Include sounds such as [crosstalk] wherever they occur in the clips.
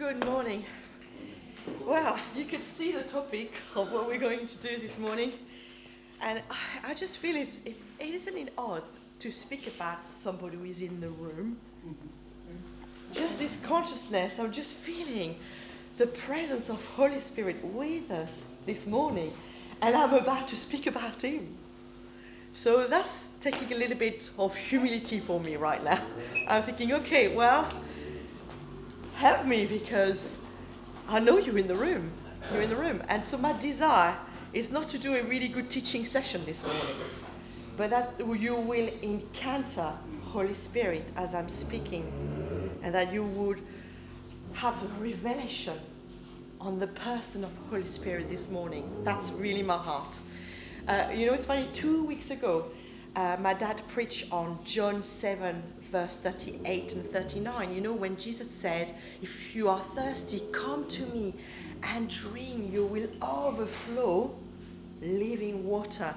Good morning. Well, you could see the topic of what we're going to do this morning, and I, I just feel it's, it, isn't it odd to speak about somebody who is in the room? Just this consciousness of just feeling the presence of Holy Spirit with us this morning, and I'm about to speak about Him. So that's taking a little bit of humility for me right now. I'm thinking, okay, well, help me because I know you're in the room. You're in the room. And so my desire is not to do a really good teaching session this morning, but that you will encounter Holy Spirit as I'm speaking, and that you would have a revelation on the person of Holy Spirit this morning. That's really my heart. Uh, you know, it's funny, two weeks ago, uh, my dad preached on John 7, verse 38 and 39. You know, when Jesus said, If you are thirsty, come to me and drink, you will overflow living water.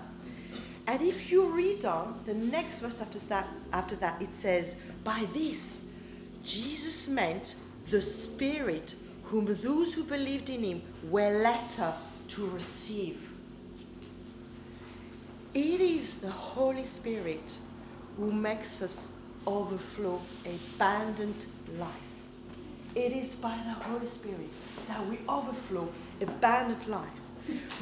And if you read on the next verse after that, after that, it says, By this, Jesus meant the Spirit whom those who believed in him were later to receive. It is the Holy Spirit who makes us overflow abundant life. It is by the Holy Spirit that we overflow abundant life.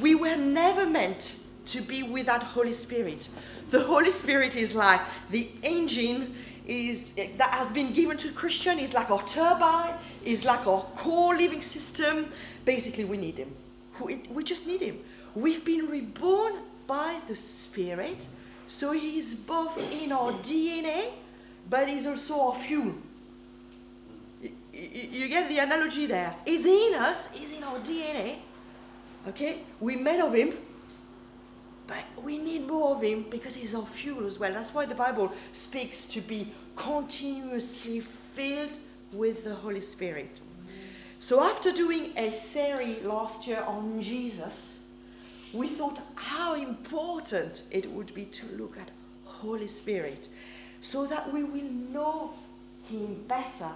We were never meant to be without Holy Spirit. The Holy Spirit is like the engine is that has been given to Christian is like our turbine, is like our core living system. Basically, we need him. We just need him. We've been reborn by the Spirit. So He's both in our DNA, but He's also our fuel. You get the analogy there. He's in us, He's in our DNA. Okay? we're made of Him, but we need more of Him because He's our fuel as well. That's why the Bible speaks to be continuously filled with the Holy Spirit. So, after doing a series last year on Jesus, we thought how important it would be to look at Holy Spirit so that we will know Him better.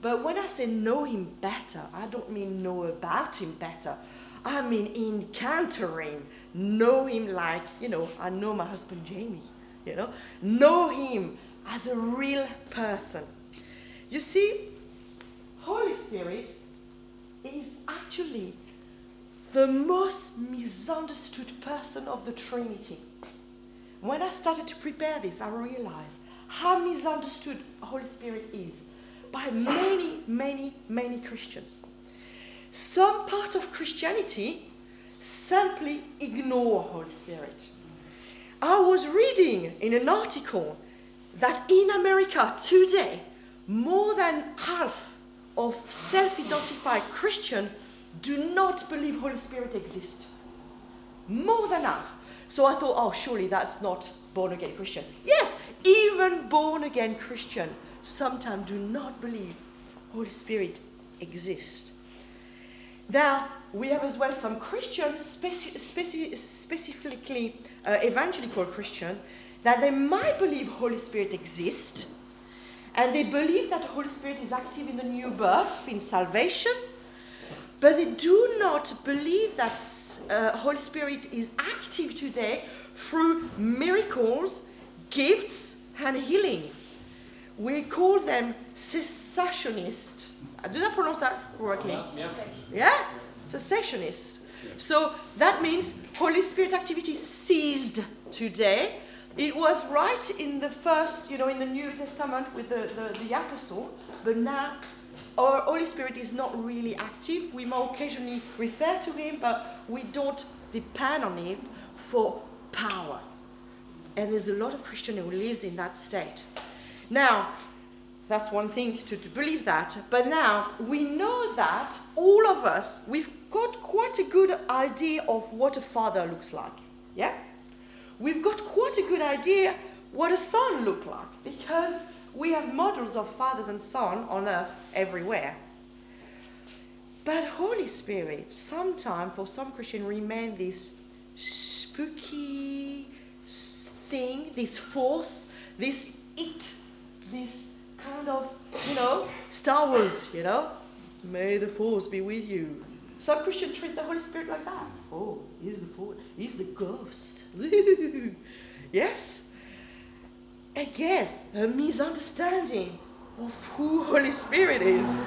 But when I say know Him better, I don't mean know about Him better. I mean encountering, know Him like, you know, I know my husband Jamie, you know, know Him as a real person. You see, Holy Spirit is actually the most misunderstood person of the Trinity. When I started to prepare this, I realized how misunderstood Holy Spirit is by many, many, many Christians. Some part of Christianity simply ignore Holy Spirit. I was reading in an article that in America today, more than half of self identified Christians do not believe Holy Spirit exists. More than half. So I thought, oh, surely that's not born again Christian. Yes, even born again Christian sometimes do not believe Holy Spirit exists. Now, we have as well some Christians, speci- speci- specifically uh, evangelical Christian, that they might believe Holy Spirit exists, and they believe that Holy Spirit is active in the new birth, in salvation, but they do not believe that uh, Holy Spirit is active today through miracles, gifts, and healing. We call them cessationists. Uh, did I pronounce that correctly? Yeah. yeah? Cessationist. So that means Holy Spirit activity ceased today. It was right in the first, you know, in the New Testament with the, the, the apostle, but now our Holy Spirit is not really active. We may occasionally refer to Him, but we don't depend on Him for power. And there's a lot of Christian who lives in that state. Now, that's one thing to, believe that. But now we know that all of us, we've got quite a good idea of what a father looks like. Yeah? We've got quite a good idea what a son looks like because we have models of fathers and sons on earth everywhere. But Holy Spirit, sometimes for some Christian, remain this spooky thing, this force, this it, this kind of, you know, Star Wars, you know, May the force be with you. Some Christians treat the Holy Spirit like that. Oh, he's the force. He's the ghost. [laughs] yes. Again, a misunderstanding of who Holy Spirit is.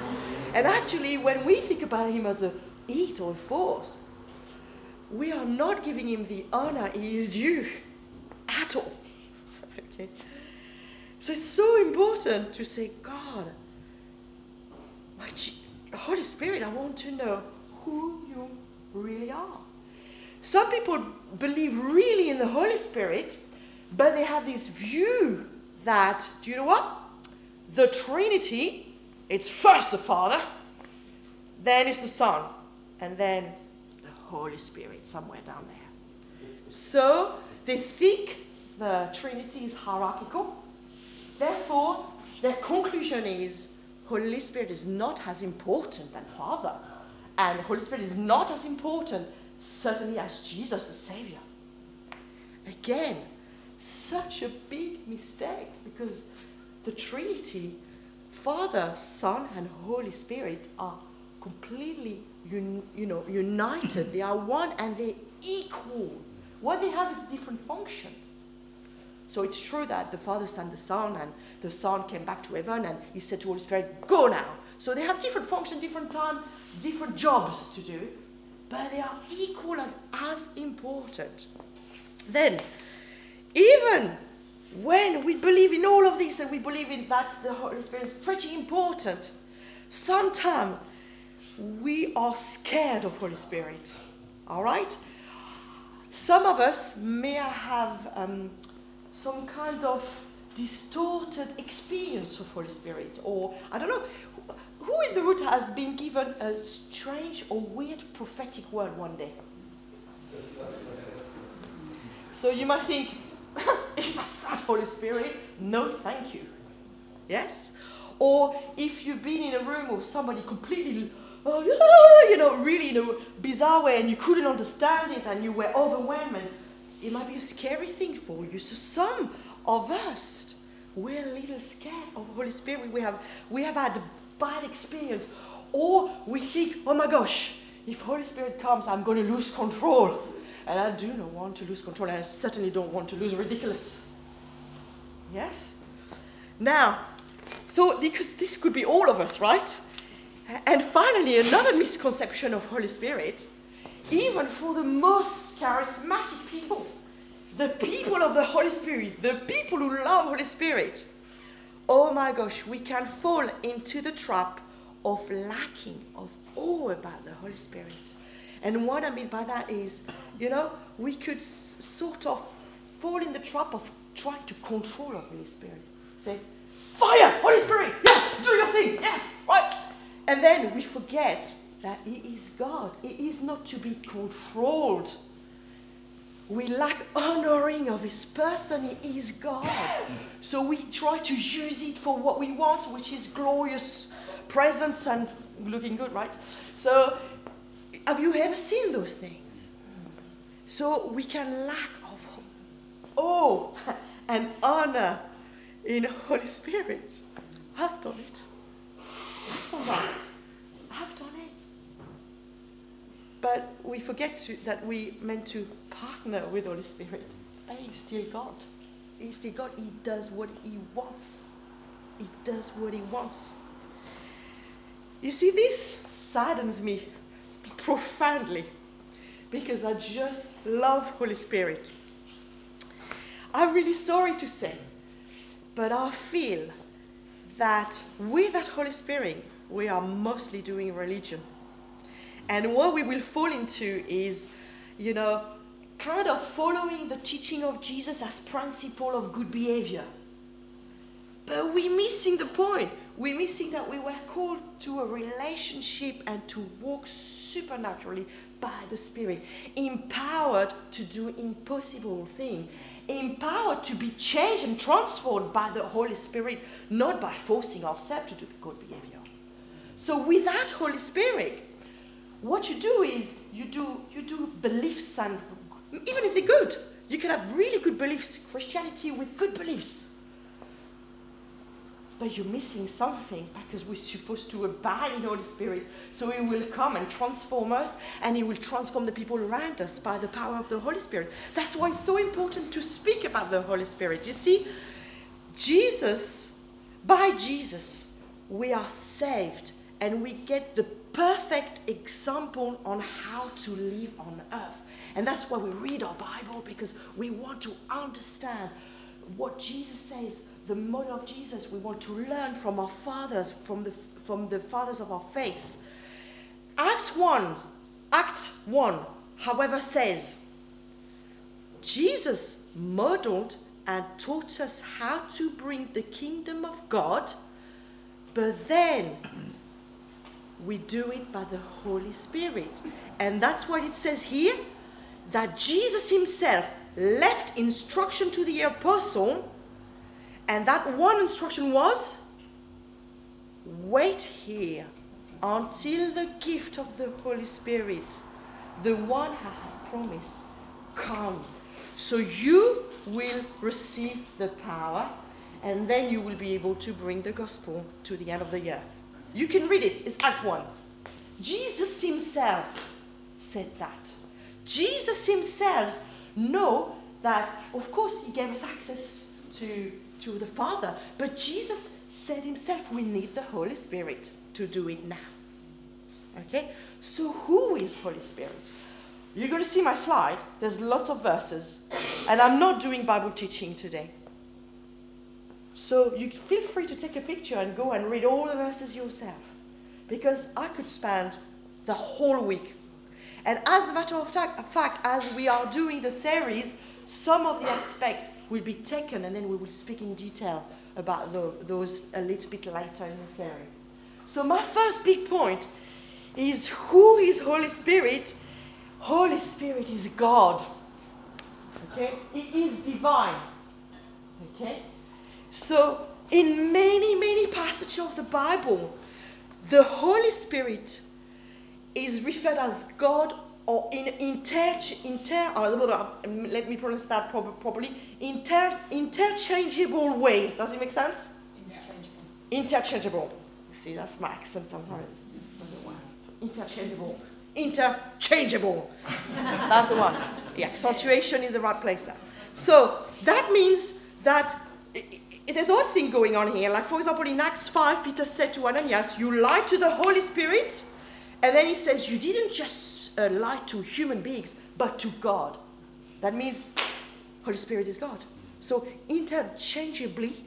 And actually, when we think about him as a it or force, we are not giving him the honor he is due at all. okay. So it's so important to say, God, my Holy Spirit, I want to know who you really are. Some people believe really in the Holy Spirit, but they have this view that, do you know what? The Trinity, it's first the Father, then it's the Son, and then the Holy Spirit somewhere down there. So they think the Trinity is hierarchical. Therefore, their conclusion is Holy Spirit is not as important than Father. And Holy Spirit is not as important, certainly, as Jesus the Savior. Again, such a big mistake because the Trinity, Father, Son, and Holy Spirit are completely un, you know, united. they are one and they're equal. What they have is different function. So it's true that the Father sent the Son, and the Son came back to heaven, and He said to Holy Spirit, "Go now." So they have different function, different time, different jobs to do, but they are equal and as important. Then, even when we believe in all of this and we believe in that the Holy Spirit is pretty important, sometimes we are scared of Holy Spirit. All right? Some of us may have um, some kind of distorted experience of Holy Spirit, or I don't know. Who in the room has been given a strange or weird prophetic word one day? So you might think, [laughs] if that's not Holy Spirit, no thank you. Yes? Or if you've been in a room with somebody completely, oh, [laughs] you know, really in a bizarre way and you couldn't understand it and you were overwhelmed, it might be a scary thing for you. So some of us, we're a little scared of Holy Spirit. We have, we have had a bad experience. Or we think, oh my gosh, if Holy Spirit comes, I'm going to lose control. And I do not want to lose control, and I certainly don't want to lose ridiculous. Yes? Now, so because this could be all of us, right? And finally, another misconception of Holy Spirit, even for the most charismatic people, the people of the Holy Spirit, the people who love Holy Spirit, oh my gosh, we can fall into the trap of lacking of awe about the Holy Spirit. And what I mean by that is, you know, we could s- sort of fall in the trap of trying to control the Holy Spirit. Say, fire, Holy Spirit, yeah, do your thing, yes, right. And then we forget that He is God. He is not to be controlled. We lack honoring of His person. He is God. So we try to use it for what we want, which is glorious presence and looking good, right? So, have you ever seen those things? So we can lack of oh and honor in Holy Spirit. I've done it. I've done that. I've done it. But we forget to, that we meant to partner with the Holy Spirit. He's still God. He's still God. He does what he wants. He does what he wants. You see, this saddens me profoundly because I just love Holy Spirit. I'm really sorry to say, but I feel that with that Holy Spirit, we are mostly doing religion. And what we will fall into is, you know, kind of following the teaching of Jesus as principle of good behavior. But we're missing the point. We're missing that we were called to a relationship and to walk supernaturally by the Spirit, empowered to do impossible things, empowered to be changed and transformed by the Holy Spirit, not by forcing ourselves to do good behavior. So, with that Holy Spirit, what you do is you do you do beliefs and even if they're good, you can have really good beliefs, Christianity with good beliefs. but you're missing something because we're supposed to abide in the Holy Spirit. So He will come and transform us, and He will transform the people around us by the power of the Holy Spirit. That's why it's so important to speak about the Holy Spirit. You see, Jesus, by Jesus, we are saved and we get the perfect example on how to live on earth. And that's why we read our Bible because we want to understand what Jesus says, the model of Jesus. We want to learn from our fathers, from the, from the fathers of our faith. Acts 1, Act 1, however, says Jesus modeled and taught us how to bring the kingdom of God, but then we do it by the Holy Spirit. And that's what it says here that Jesus himself left instruction to the apostle, and that one instruction was wait here until the gift of the Holy Spirit, the one I have promised, comes. So you will receive the power, and then you will be able to bring the gospel to the end of the earth. You can read it, it's Act 1. Jesus himself said that. Jesus himself know that, of course, he gave us access to, to the Father, but Jesus said himself, we need the Holy Spirit to do it now. Okay? So who is Holy Spirit? You're going to see my slide. There's lots of verses, and I'm not doing Bible teaching today. So you feel free to take a picture and go and read all the verses yourself. Because I could spend the whole week. And as a matter of fact, as we are doing the series, some of the aspect will be taken and then we will speak in detail about those a little bit later in the series. So my first big point is who is Holy Spirit? Holy Spirit is God. Okay? He is divine. Okay? So, in many, many passages of the Bible, the Holy Spirit is referred as God or in inter, inter uh, let me pronounce that properly, inter, interchangeable ways. Does it make sense? Interchangeable. Interchangeable. See, that's my accent sometimes. Interchangeable. Interchangeable. that's the one. The accentuation is the right place there. So that means that there's other thing going on here. Like, for example, in Acts 5, Peter said to Ananias, You lied to the Holy Spirit. And then he says, You didn't just uh, lie to human beings, but to God. That means Holy Spirit is God. So, interchangeably,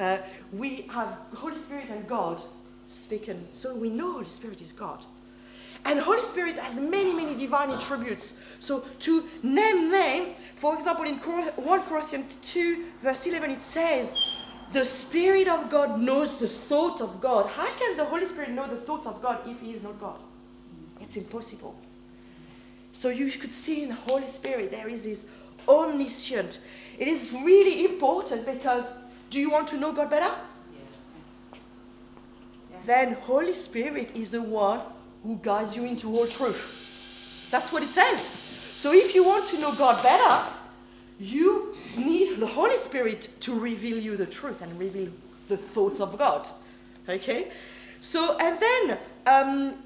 uh, we have Holy Spirit and God speaking. So, we know Holy Spirit is God. And Holy Spirit has many, many divine attributes. So to name them, for example, in 1 Corinthians 2, verse 11, it says, the Spirit of God knows the thought of God. How can the Holy Spirit know the thought of God if He is not God? It's impossible. So you could see in the Holy Spirit there is this omniscient. It is really important because do you want to know God better? Yeah. Yes. Then Holy Spirit is the one who guides you into all truth. That's what it says. So if you want to know God better, you need the Holy Spirit to reveal you the truth and reveal the thoughts of God. Okay? So, and then um,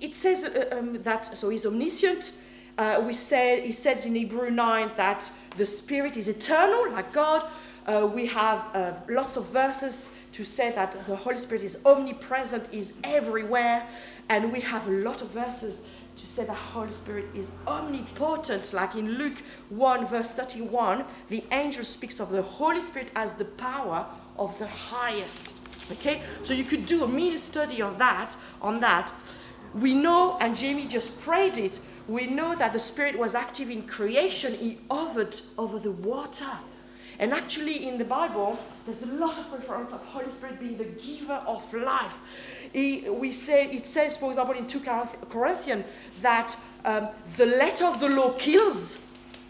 it says uh, um, that, so he's omniscient. Uh, we say, he says in Hebrew 9 that the Spirit is eternal, like God. Uh, we have uh, lots of verses to say that the Holy Spirit is omnipresent, is everywhere. And we have a lot of verses to say that the Holy Spirit is omnipotent, like in Luke 1, verse 31, the angel speaks of the Holy Spirit as the power of the highest. Okay? So you could do a mini study of that, on that. We know, and Jamie just prayed it, we know that the Spirit was active in creation. He hovered over the water. And actually, in the Bible, there's a lot of reference of Holy Spirit being the giver of life. He, we say it says, for example, in 2 Corinthians, that um, the letter of the law kills,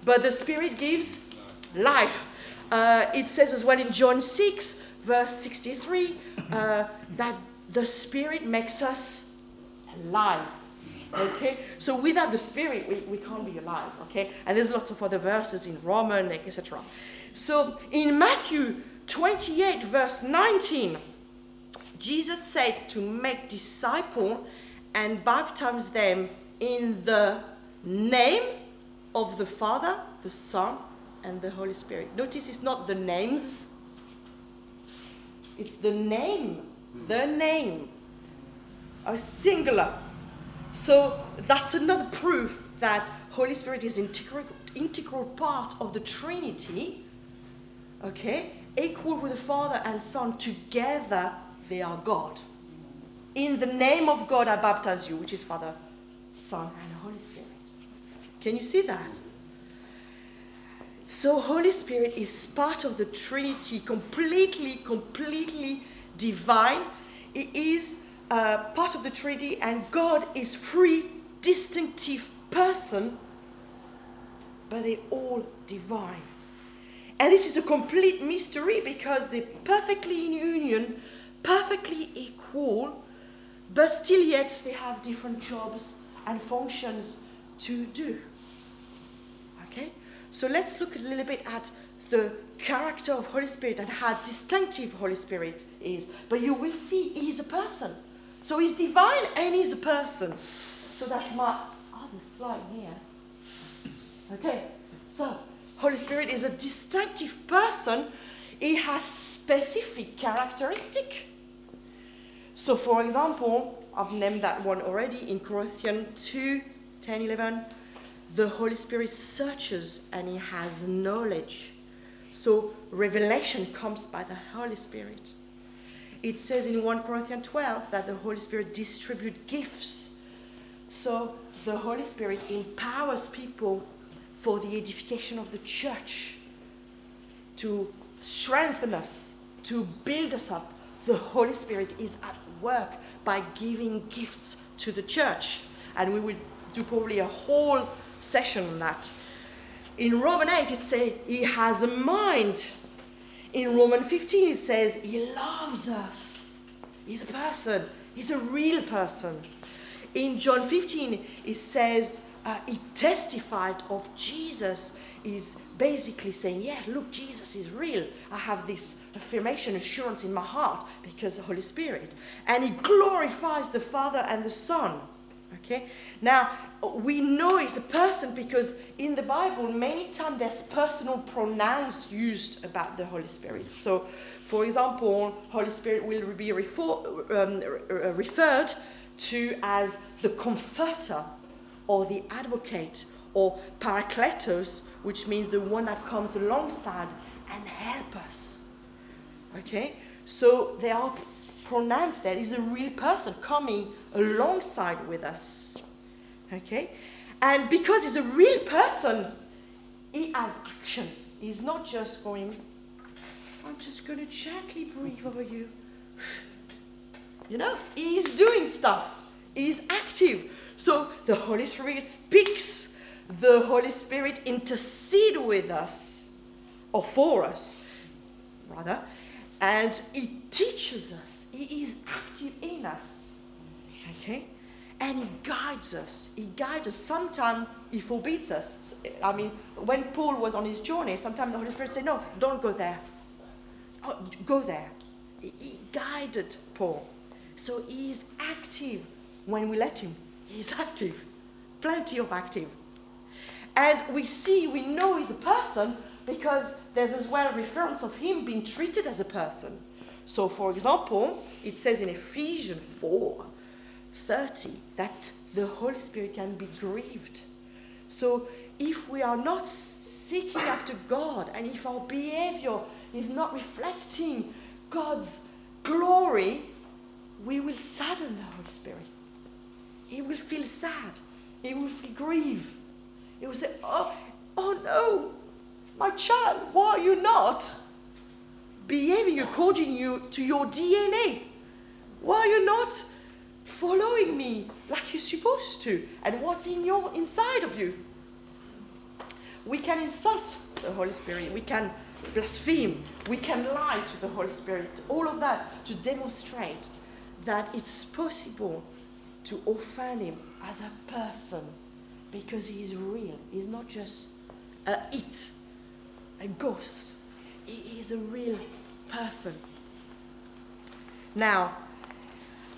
but the Spirit gives life. Uh, it says as well in John 6, verse 63, uh, that the Spirit makes us alive. Okay, so without the Spirit, we, we can't be alive. Okay, and there's lots of other verses in Roman, etc. So in Matthew 28, verse 19, Jesus said to make disciple and baptize them in the name of the Father, the Son, and the Holy Spirit. Notice it's not the names, it's the name. The name. A singular. So that's another proof that Holy Spirit is integral, integral part of the Trinity. Okay? Equal with the Father and Son, together they are God. In the name of God I baptize you, which is Father, Son, and Holy Spirit. Can you see that? So, Holy Spirit is part of the Trinity, completely, completely divine. It is uh, part of the Trinity, and God is three distinctive person, but they all divine. And this is a complete mystery because they're perfectly in union, perfectly equal, but still yet they have different jobs and functions to do. Okay? So let's look a little bit at the character of Holy Spirit and how distinctive Holy Spirit is. But you will see he's a person. So he's divine and he's a person. So that's my other slide here. Okay, so Holy Spirit is a distinctive person. He has specific characteristic. So for example, I've named that one already in Corinthians 2, 10, 11. The Holy Spirit searches and he has knowledge. So revelation comes by the Holy Spirit. It says in 1 Corinthians 12 that the Holy Spirit distributes gifts. So the Holy Spirit empowers people for the edification of the church, to strengthen us, to build us up. The Holy Spirit is at work by giving gifts to the church. And we will do probably a whole session on that. In Romans 8, it says he has a mind. In Romans 15, it says he loves us. He's a person, he's a real person. In John 15, it says uh, he testified of Jesus is basically saying, Yeah, look, Jesus is real. I have this affirmation, assurance in my heart because the Holy Spirit. And he glorifies the Father and the Son. Okay? Now, we know he's a person because in the Bible, many times there's personal pronouns used about the Holy Spirit. So, for example, Holy Spirit will be refer, um, referred to as the comforter or the advocate or parakletos, which means the one that comes alongside and help us. Okay? So they are pronounced there is a real person coming alongside with us. Okay? And because he's a real person, he has actions. He's not just going, I'm just going to gently breathe over you. [sighs] You know, he's doing stuff. He's active. So the Holy Spirit speaks. The Holy Spirit intercede with us, or for us, rather, and He teaches us. He is active in us. Okay? And He guides us. He guides us. Sometimes He forbids us. I mean, when Paul was on his journey, sometimes the Holy Spirit said, No, don't go there. Oh, go there. He guided Paul. So He is active when we let Him. He's active, plenty of active. And we see, we know he's a person because there's as well reference of him being treated as a person. So, for example, it says in Ephesians 4 30 that the Holy Spirit can be grieved. So, if we are not seeking after God and if our behavior is not reflecting God's glory, we will sadden the Holy Spirit. He will feel sad. He will feel grief. He will say, Oh, oh no, my child, why are you not behaving according you, to your DNA? Why are you not following me like you're supposed to? And what's in your inside of you? We can insult the Holy Spirit. We can blaspheme. We can lie to the Holy Spirit. All of that to demonstrate that it's possible to offend him as a person because he is real. He's not just a it, a ghost. He is a real person. Now,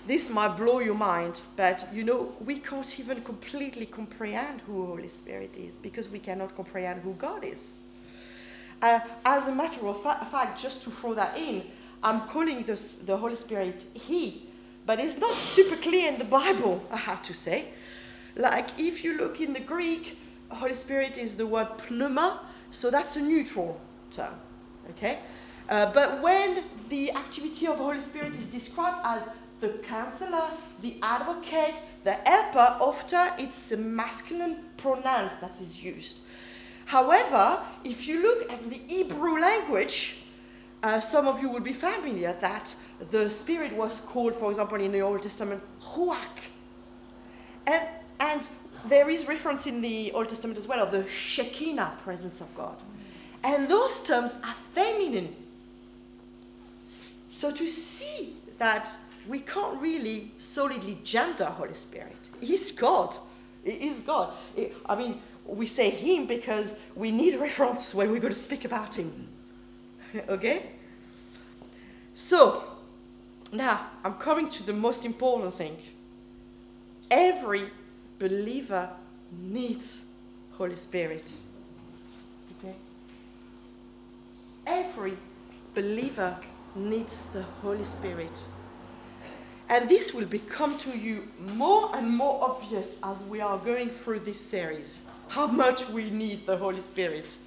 this might blow your mind, but you know, we can't even completely comprehend who Holy Spirit is because we cannot comprehend who God is. Uh, as a matter of fa- fact, just to throw that in, I'm calling this, the Holy Spirit He, but it's not super clear in the Bible, I have to say. Like, if you look in the Greek, Holy Spirit is the word pneuma, so that's a neutral term, okay? Uh, but when the activity of Holy Spirit is described as the counselor, the advocate, the helper, often it's a masculine pronoun that is used. However, if you look at the Hebrew language, uh, some of you will be familiar that the Spirit was called, for example, in the Old Testament, Ruach. And, and there is reference in the Old Testament as well of the Shekinah presence of God. And those terms are feminine. So to see that we can't really solidly gender Holy Spirit. He's God. He is God. I mean, we say him because we need [laughs] reference when we're going to speak about him. [laughs] okay? So, now I'm coming to the most important thing. Every believer needs Holy Spirit. Okay? Every believer needs the Holy Spirit. And this will become to you more and more obvious as we are going through this series how much we need the Holy Spirit.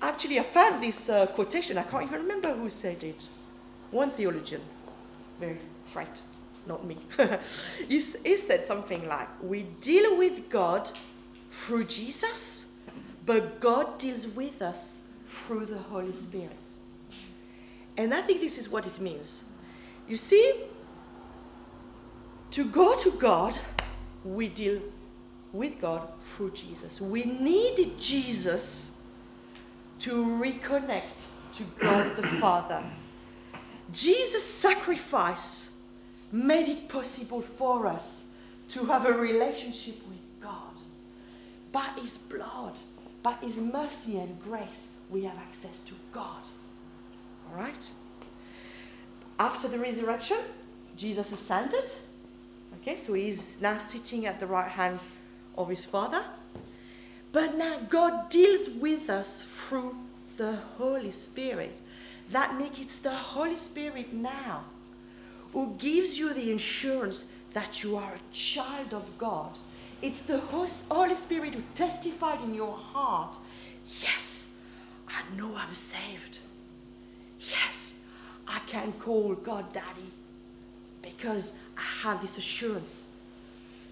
Actually, I found this uh, quotation, I can't even remember who said it. One theologian, very right, not me. [laughs] he, he said something like, We deal with God through Jesus, but God deals with us through the Holy Spirit. And I think this is what it means. You see, to go to God, we deal with God through Jesus. We needed Jesus to reconnect to God the Father. Jesus' sacrifice made it possible for us to have a relationship with God. By His blood, by His mercy and grace, we have access to God. All right? After the resurrection, Jesus ascended. Okay, so he's now sitting at the right hand of his Father. But now God deals with us through the Holy Spirit. That makes it the Holy Spirit now who gives you the assurance that you are a child of God. It's the Holy Spirit who testified in your heart yes, I know I'm saved. Yes, I can call God Daddy because I have this assurance.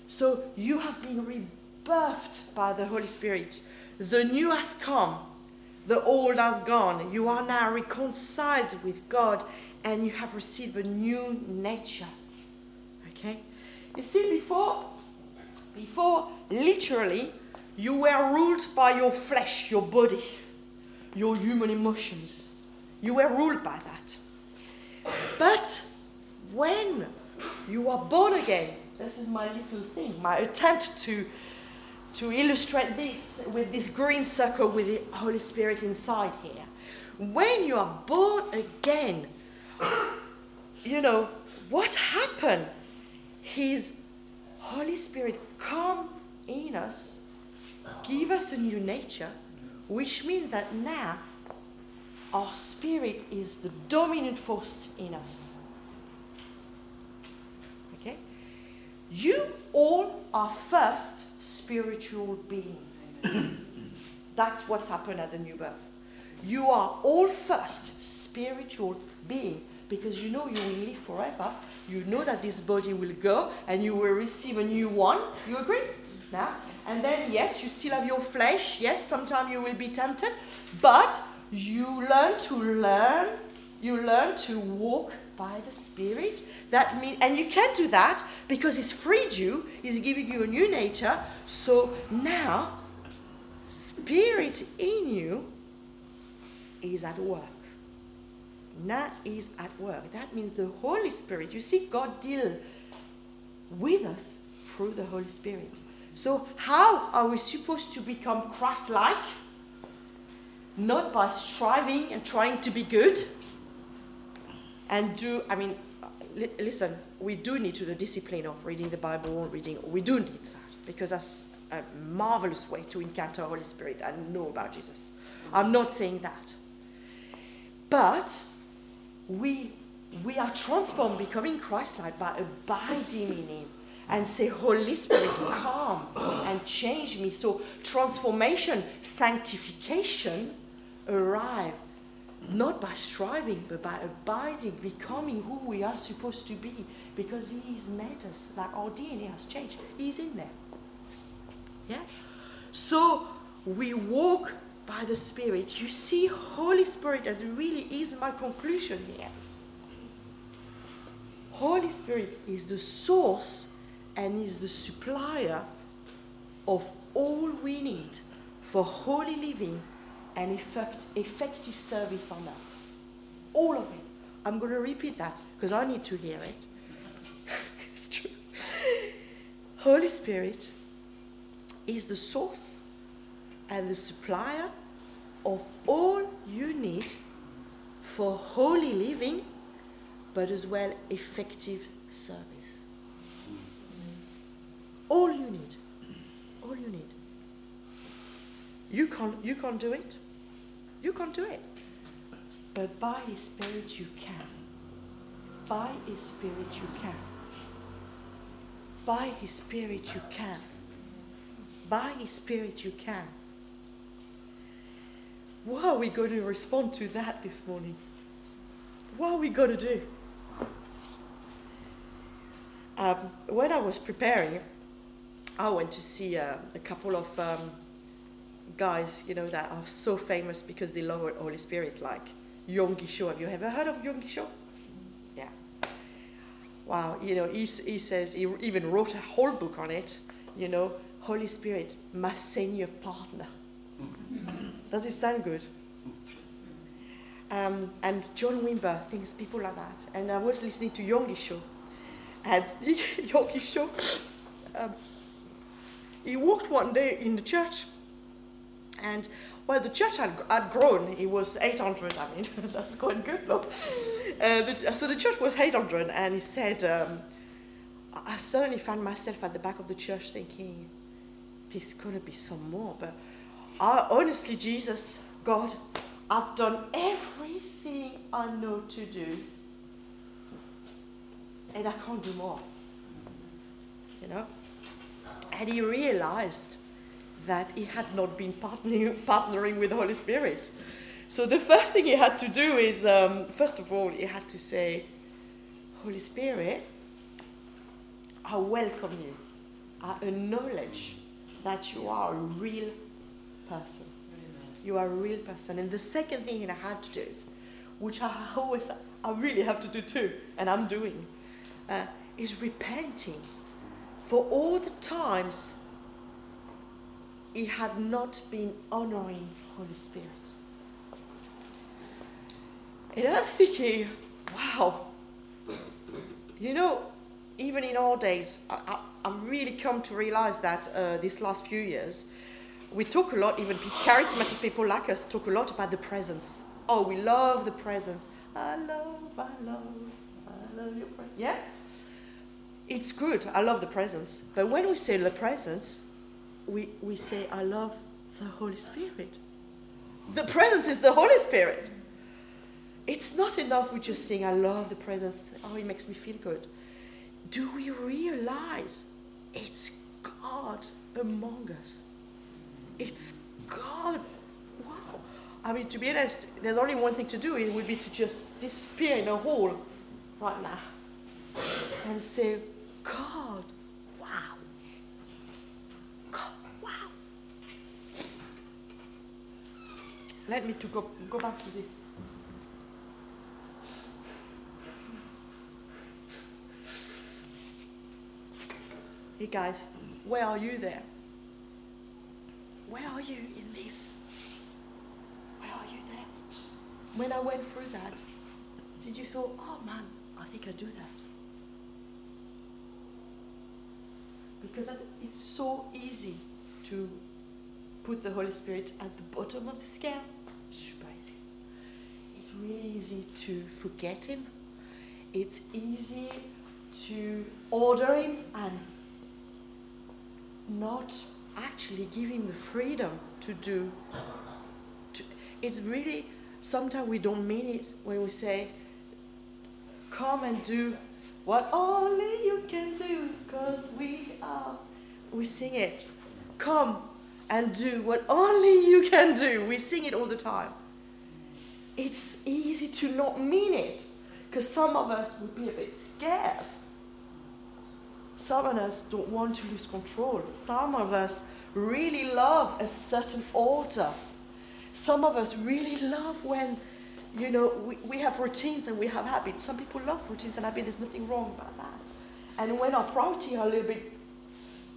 So you have been rebirthed by the Holy Spirit. The new has come, the old has gone. You are now reconciled with God and you have received a new nature. Okay? You see, before, before literally, you were ruled by your flesh, your body, your human emotions. You were ruled by that. But when you are born again, this is my little thing, my attempt to, to illustrate this with this green circle with the Holy Spirit inside here. When you are born again, you know, what happened? His Holy Spirit come in us, give us a new nature, which means that now our spirit is the dominant force in us. Okay? You all are first spiritual being. [coughs] That's what's happened at the new birth. You are all first spiritual being because you know you will live forever. You know that this body will go and you will receive a new one. You agree? Now? And then, yes, you still have your flesh. Yes, sometimes you will be tempted. But you learn to learn, you learn to walk by the Spirit. That mean, and you can do that because He's freed you, He's giving you a new nature. So now, Spirit in you is at work. Now is at work. That means the Holy Spirit. You see, God deal with us through the Holy Spirit. So how are we supposed to become Christ-like? Not by striving and trying to be good and do. I mean, uh, li- listen. we do need to the discipline of reading the Bible, reading, we do need that because that's a marvelous way to encounter Holy Spirit and know about Jesus. I'm not saying that. But we, we are transformed, becoming Christ like by abiding in Him and say, Holy Spirit, come and change me. So transformation, sanctification arrive not by striving, but by abiding, becoming who we are supposed to be, because He's made us, like our DNA has changed. He's in there. Yeah? So we walk by the Spirit. You see, Holy Spirit, that really is my conclusion here. Holy Spirit is the source and is the supplier of all we need for holy living and effect, effective service on earth. All of it. I'm going to repeat that because I need to hear it. [laughs] it's true. Holy Spirit is the source and the supplier of all you need for holy living, but as well effective service. All you need. All you need. You can't, you can't do it. You can't do it. But by His Spirit you can. By His Spirit you can. By His Spirit you can. By His Spirit you can. What are we going to respond to that this morning? What are we going to do? Um, when I was preparing, I went to see uh, a couple of um, guys, you know, that are so famous because they love Holy Spirit, like Yonggi Cho. Have you ever heard of Yonggi Cho? Yeah. Wow, you know, he, he says, he even wrote a whole book on it, you know, Holy Spirit, my senior partner. Does it sound good? Um, and John Wimber thinks people like that. And I was listening to Yonggi Cho. And [laughs] Yonggi Cho, um, he walked one day in the church and well, the church had, had grown. It was 800. I mean, [laughs] that's quite good though. Uh, the, so the church was 800, and he said, um, I suddenly found myself at the back of the church thinking, there's going to be some more. But I, honestly, Jesus, God, I've done everything I know to do, and I can't do more. You know? And he realized that he had not been partnering, partnering with the Holy Spirit. So the first thing he had to do is, um, first of all, he had to say, Holy Spirit, I welcome you. I acknowledge that you are a real person. You are a real person. And the second thing I had to do, which I always, I really have to do too, and I'm doing, uh, is repenting for all the times he had not been honoring Holy Spirit. And I'm thinking, wow, you know, even in our days, I, I really come to realize that uh, these last few years, we talk a lot, even charismatic people like us talk a lot about the presence. Oh, we love the presence. I love, I love, I love your presence. Yeah? It's good. I love the presence. But when we say the presence, we, we say, I love the Holy Spirit. The presence is the Holy Spirit. It's not enough we just sing, I love the presence. Oh, it makes me feel good. Do we realize it's God among us? It's God. Wow. I mean, to be honest, there's only one thing to do. It would be to just disappear in a hole right now and say, God, Let me to go, go back to this. Hey guys, where are you there? Where are you in this? Where are you there? When I went through that, did you thought, oh man, I think I do that? Because it's so easy to put the Holy Spirit at the bottom of the scale super easy. It's really easy to forget Him. It's easy to order him and not actually give him the freedom to do. To, it's really, sometimes we don't mean it when we say, come and do what only you can do, because we are. We sing it. Come and do what only you can do. We sing it all the time. It's easy to not mean it, because some of us would be a bit scared. Some of us don't want to lose control. Some of us really love a certain order. Some of us really love when, you know, we, we have routines and we have habits. Some people love routines and habits. There's nothing wrong about that. And when our priorities are a little bit,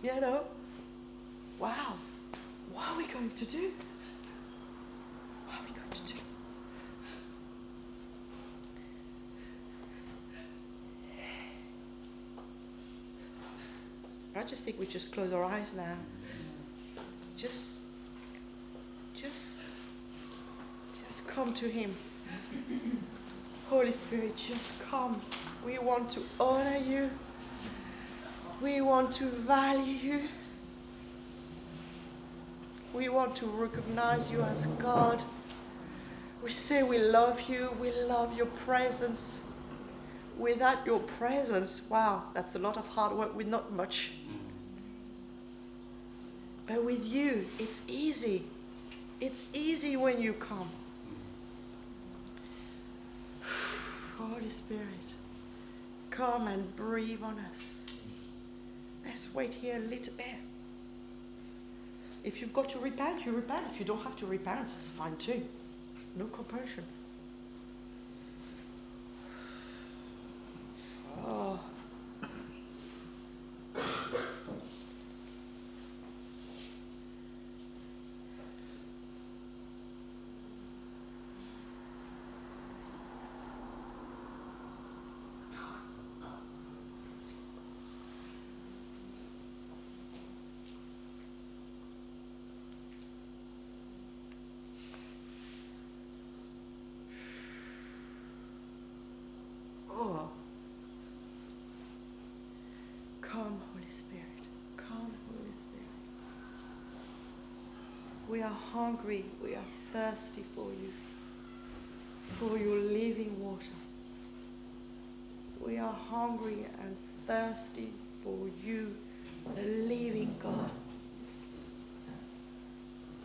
you know, wow, what are we going to do? What are we going to do? I just think we just close our eyes now. Just, just, just come to Him. Holy Spirit, just come. We want to honor you. We want to value you. We want to recognize you as God. We say we love you. We love your presence. Without your presence, wow, that's a lot of hard work with not much. But with you, it's easy. It's easy when you come. Holy Spirit, come and breathe on us. Let's wait here a little bit. If you've got to repent, you repent. If you don't have to repent, it's fine too. No compulsion. Oh. Oh. Come, Holy Spirit. Come, Holy Spirit. We are hungry. We are thirsty for you, for your living water. We are hungry and thirsty for you, the living God.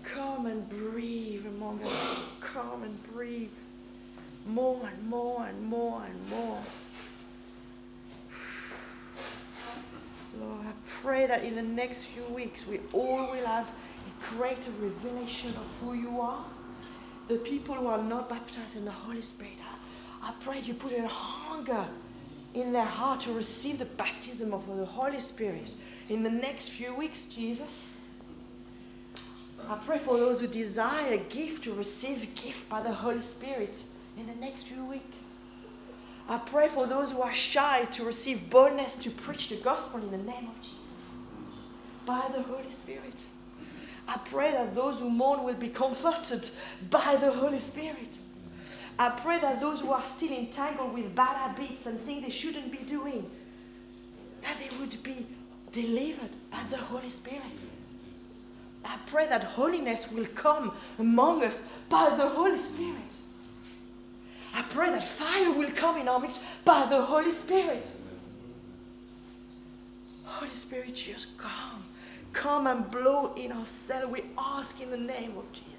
Come and breathe among us. Come and breathe more and more and more and more. Lord, I pray that in the next few weeks we all will have greater revelation of who you are. The people who are not baptized in the Holy Spirit, I, I pray you put a hunger in their heart to receive the baptism of the Holy Spirit in the next few weeks, Jesus. I pray for those who desire a gift to receive a gift by the Holy Spirit in the next few weeks. I pray for those who are shy to receive boldness to preach the gospel in the name of Jesus by the Holy Spirit. I pray that those who mourn will be comforted by the Holy Spirit. I pray that those who are still entangled with bad habits and things they shouldn't be doing, that they would be delivered by the Holy Spirit. I pray that holiness will come among us by the Holy Spirit. I pray that fire will come in our midst by the Holy Spirit. Holy Spirit, just come. Come and blow in our cell. We ask in the name of Jesus.